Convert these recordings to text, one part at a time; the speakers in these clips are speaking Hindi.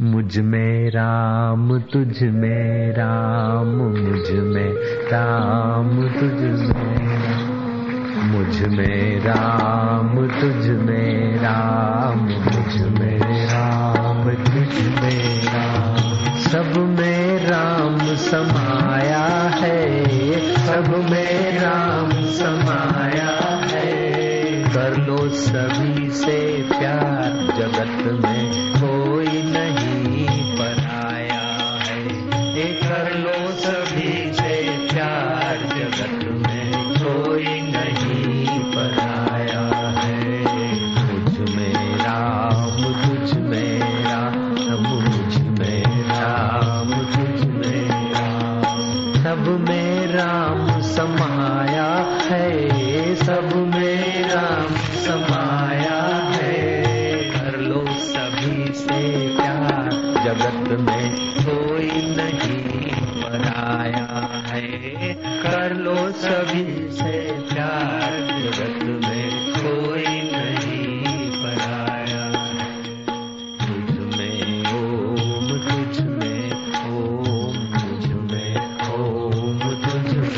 मुझमें राम, तुझ में राम, मुझमें राम, तुझ में मुझमें राम, तुझ में राम, मुझमें राम, तुझ में राम। सब में राम समाया है, सब में राम समाया कर लो सभी से प्यार जगत में कोई नहीं बनाया है। कर लो सभी से प्यार जगत में कोई नहीं बनाया है। कुछ मेरा कुछ मेरा, सब कुछ मेरा कुछ मेरा। सब मेरा समा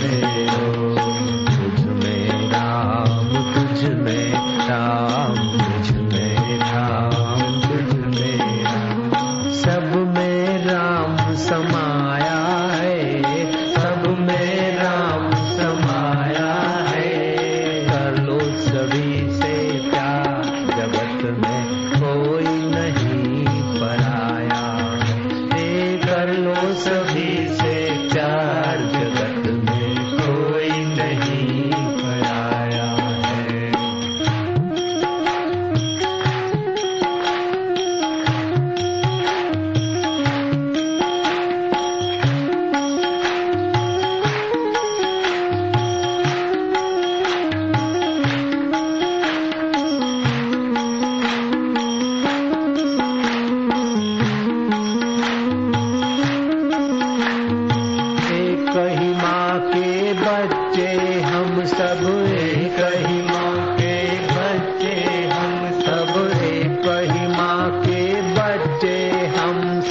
Hare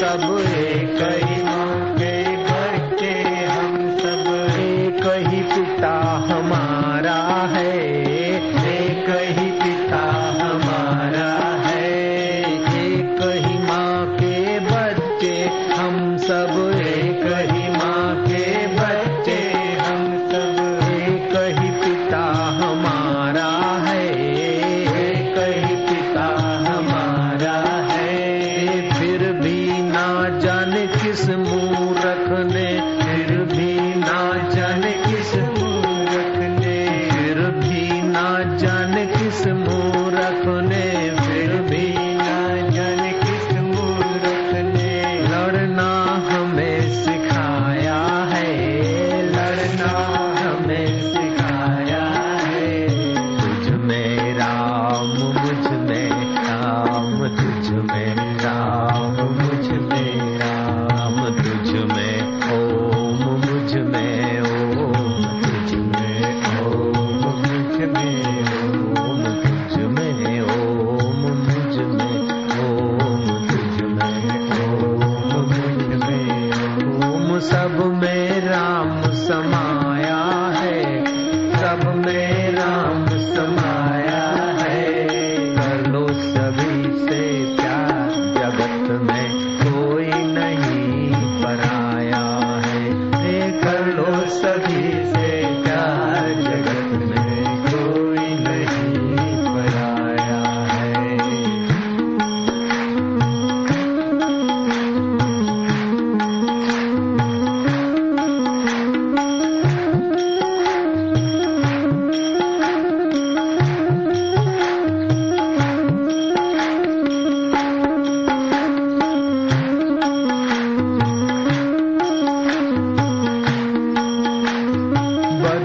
सब एक सब में राम समा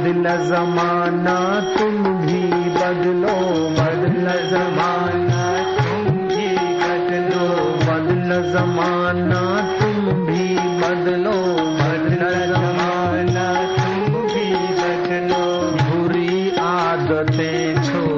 बदला जमाना तुम भी बदलो बदला जमाना तुम भी बदलो बदला जमाना तुम भी बदलो बदला जमाना तुम भी बदलो। बुरी आदतें छोड़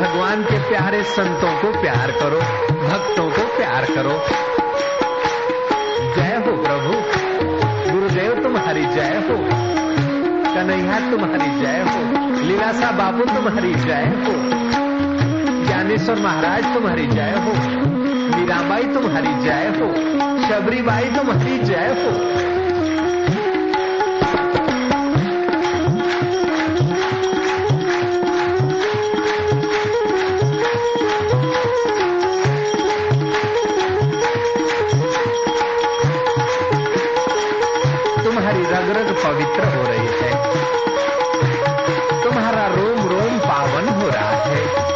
भगवान के प्यारे संतों को प्यार करो, भक्तों को प्यार करो। जय हो प्रभु। गुरुदेव, तुम्हारी जय हो। कन्हैया, तुम्हारी जय हो। लीलासा बाबू, तुम्हारी जय हो। ज्ञानेश्वर महाराज, तुम्हारी जय हो। मीराबाई, तुम्हारी जय हो। शबरीबाई, तुम्हारी जय हो। Thank you.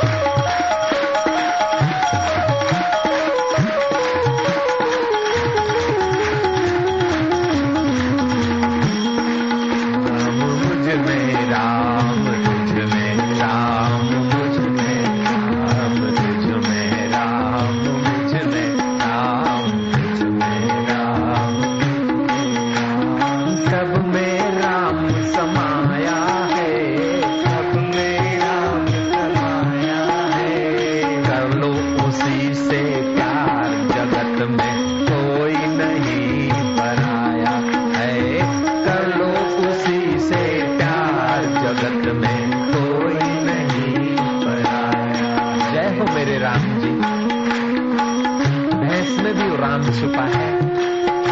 भी राम छुपा है।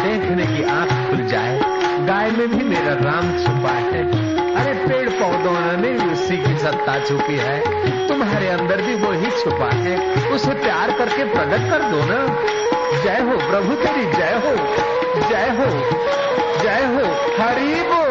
देखने की आँख खुल जाए, गाय में भी मेरा राम छुपा है। अरे पेड़ पौधों में भी उसी की सत्ता छुपी है। तुम्हारे अंदर भी वो ही छुपा है। उसे प्यार करके प्रकट कर दो ना। जय हो प्रभु तेरी, जय हो जय हो जय हो, हरी बोल।